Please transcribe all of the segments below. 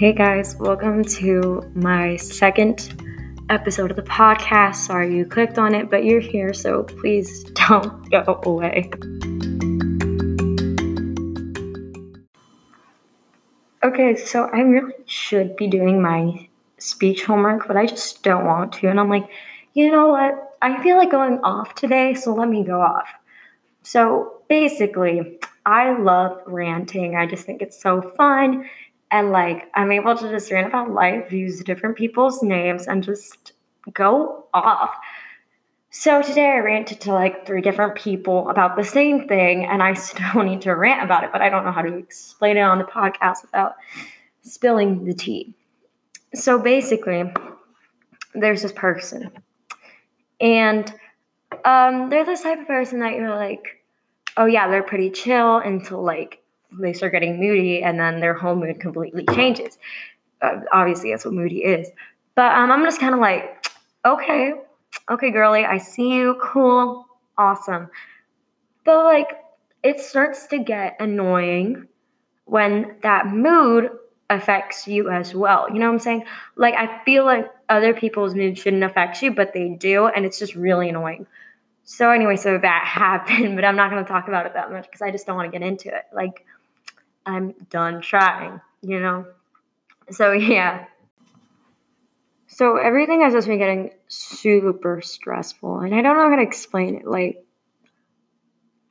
Hey guys, welcome to my second episode of the podcast. Sorry you clicked on it, but you're here, so please don't go away. Okay, so I really should be doing my speech homework, but I just don't want to. And I'm like, you know what? I feel like going off today, so let me go off. So basically, I love ranting. I just think it's so fun. And like, I'm able to just rant about life, use different people's names, and just go off. So today I ranted to like three different people about the same thing, and I still need to rant about it, but I don't know how to explain it on the podcast without spilling the tea. So basically, there's this person, and um, they're this type of person that you're like, oh yeah, they're pretty chill until like they start getting moody, and then their whole mood completely changes. Uh, obviously, that's what moody is. But um, I'm just kind of like, okay, okay, girly, I see you, cool, awesome. But like, it starts to get annoying when that mood affects you as well. You know what I'm saying? Like, I feel like other people's mood shouldn't affect you, but they do, and it's just really annoying. So, anyway, so that happened, but I'm not going to talk about it that much because I just don't want to get into it. Like, I'm done trying, you know? So, yeah. So, everything has just been getting super stressful, and I don't know how to explain it. Like,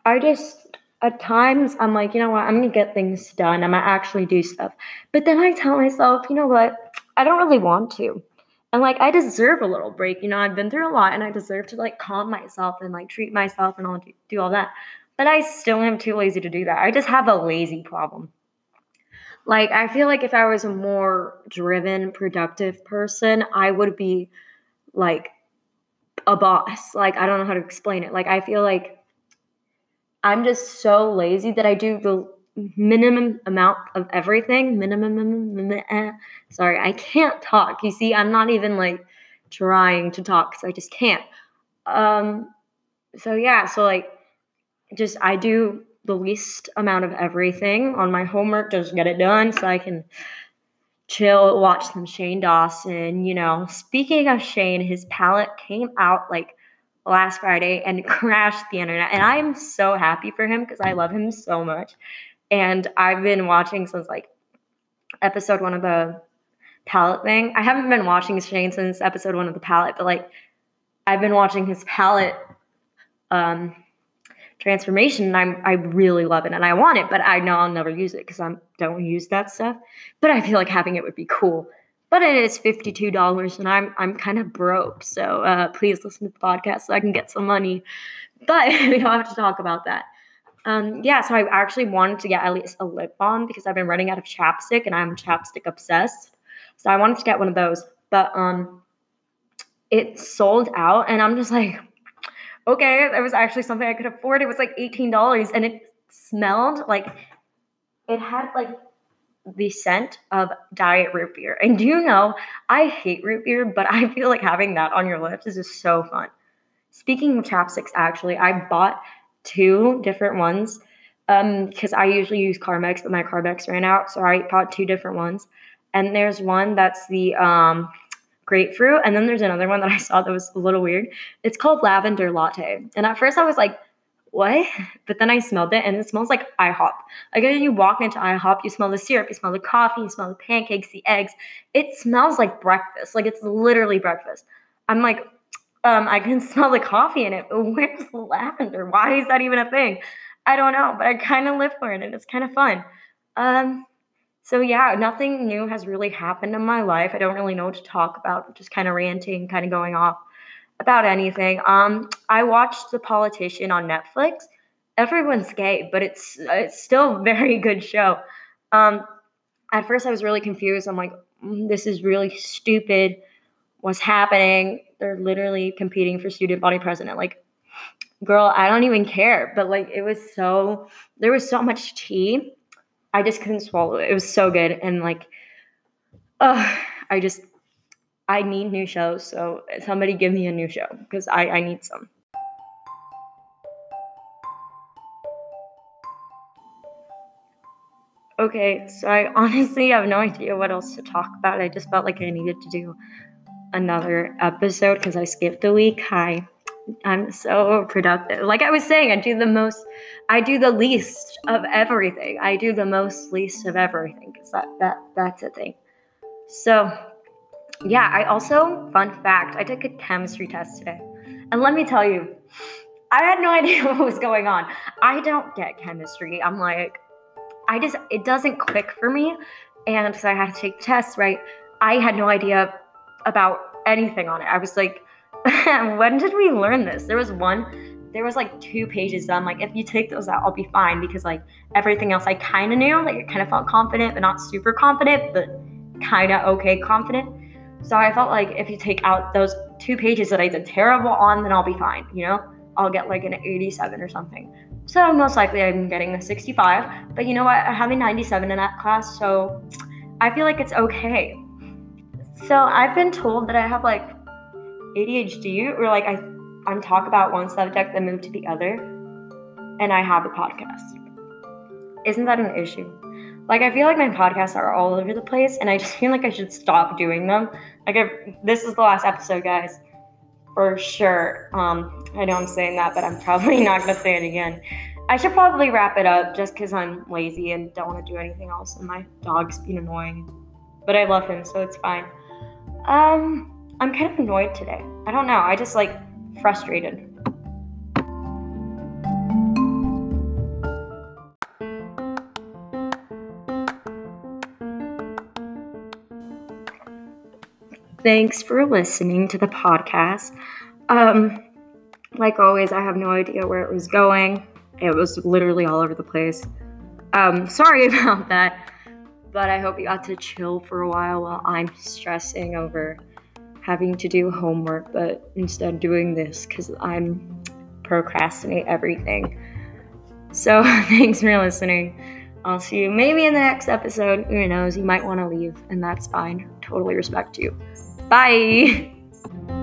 I just, at times, I'm like, you know what, I'm gonna get things done. I'm gonna actually do stuff. But then I tell myself, you know what, I don't really want to. And like, I deserve a little break. You know, I've been through a lot and I deserve to like calm myself and like treat myself and all do, do all that. But I still am too lazy to do that. I just have a lazy problem. Like, I feel like if I was a more driven, productive person, I would be like a boss. Like, I don't know how to explain it. Like, I feel like I'm just so lazy that I do the minimum amount of everything. Minimum, minimum, eh. sorry, I can't talk. You see, I'm not even like trying to talk because I just can't. Um, so yeah, so like, just I do the least amount of everything on my homework, just get it done so I can chill, watch some Shane Dawson. You know, speaking of Shane, his palette came out like last Friday and crashed the internet. And I'm so happy for him because I love him so much. And I've been watching since like episode one of the palette thing. I haven't been watching Shane since episode one of the palette, but like I've been watching his palette um transformation and I'm I really love it and I want it, but I know I'll never use it because I don't use that stuff. But I feel like having it would be cool. But it is $52 and I'm I'm kind of broke. So uh, please listen to the podcast so I can get some money. But we don't have to talk about that. Um, yeah, so I actually wanted to get at least a lip balm because I've been running out of chapstick and I'm chapstick obsessed. So I wanted to get one of those, but um, it sold out, and I'm just like, okay, that was actually something I could afford. It was like eighteen dollars, and it smelled like it had like the scent of diet root beer. And do you know, I hate root beer, but I feel like having that on your lips is just so fun. Speaking of chapsticks, actually, I bought two different ones because um, I usually use Carmex, but my Carmex ran out, so I bought two different ones. And there's one that's the um, grapefruit, and then there's another one that I saw that was a little weird. It's called lavender latte. And at first I was like, what? But then I smelled it and it smells like IHOP. Like when you walk into IHOP, you smell the syrup, you smell the coffee, you smell the pancakes, the eggs. It smells like breakfast. Like it's literally breakfast. I'm like, um, I can smell the coffee in it, where's the lavender? Why is that even a thing? I don't know, but I kind of live for it and it's kind of fun. Um, so yeah, nothing new has really happened in my life. I don't really know what to talk about, just kind of ranting, kind of going off about anything. Um, I watched The Politician on Netflix. Everyone's gay, but it's it's still a very good show. Um, at first, I was really confused. I'm like, mm, this is really stupid. What's happening? They're literally competing for student body president. Like, girl, I don't even care. But like, it was so there was so much tea. I just couldn't swallow it. It was so good, and like, uh, I just I need new shows. So somebody give me a new show because I, I need some. Okay, so I honestly have no idea what else to talk about. I just felt like I needed to do another episode because I skipped a week. Hi. I'm so productive. Like I was saying, I do the most, I do the least of everything. I do the most least of everything because that, that that's a thing. So, yeah, I also, fun fact, I took a chemistry test today. And let me tell you, I had no idea what was going on. I don't get chemistry. I'm like, I just, it doesn't click for me. And so I had to take the test, right? I had no idea about anything on it. I was like, when did we learn this? There was one, there was like two pages that I'm like, if you take those out, I'll be fine because like everything else I kind of knew, like I kind of felt confident, but not super confident, but kind of okay confident. So I felt like if you take out those two pages that I did terrible on, then I'll be fine, you know? I'll get like an 87 or something. So most likely I'm getting a 65, but you know what? I have a 97 in that class, so I feel like it's okay. So I've been told that I have like ADHD or like I I'm talk about one subject then move to the other and I have a podcast. Isn't that an issue? Like I feel like my podcasts are all over the place and I just feel like I should stop doing them. Like if, this is the last episode, guys. For sure. Um I know I'm saying that, but I'm probably not going to say it again. I should probably wrap it up just cuz I'm lazy and don't want to do anything else and my dog's being annoying. But I love him, so it's fine. Um I'm kind of annoyed today. I don't know. I just like frustrated. Thanks for listening to the podcast. Um, like always, I have no idea where it was going. It was literally all over the place. Um, sorry about that, but I hope you got to chill for a while while I'm stressing over having to do homework, but instead doing this because I'm procrastinate everything. So thanks for listening. I'll see you maybe in the next episode. Who knows? You might want to leave, and that's fine. Totally respect you. Bye.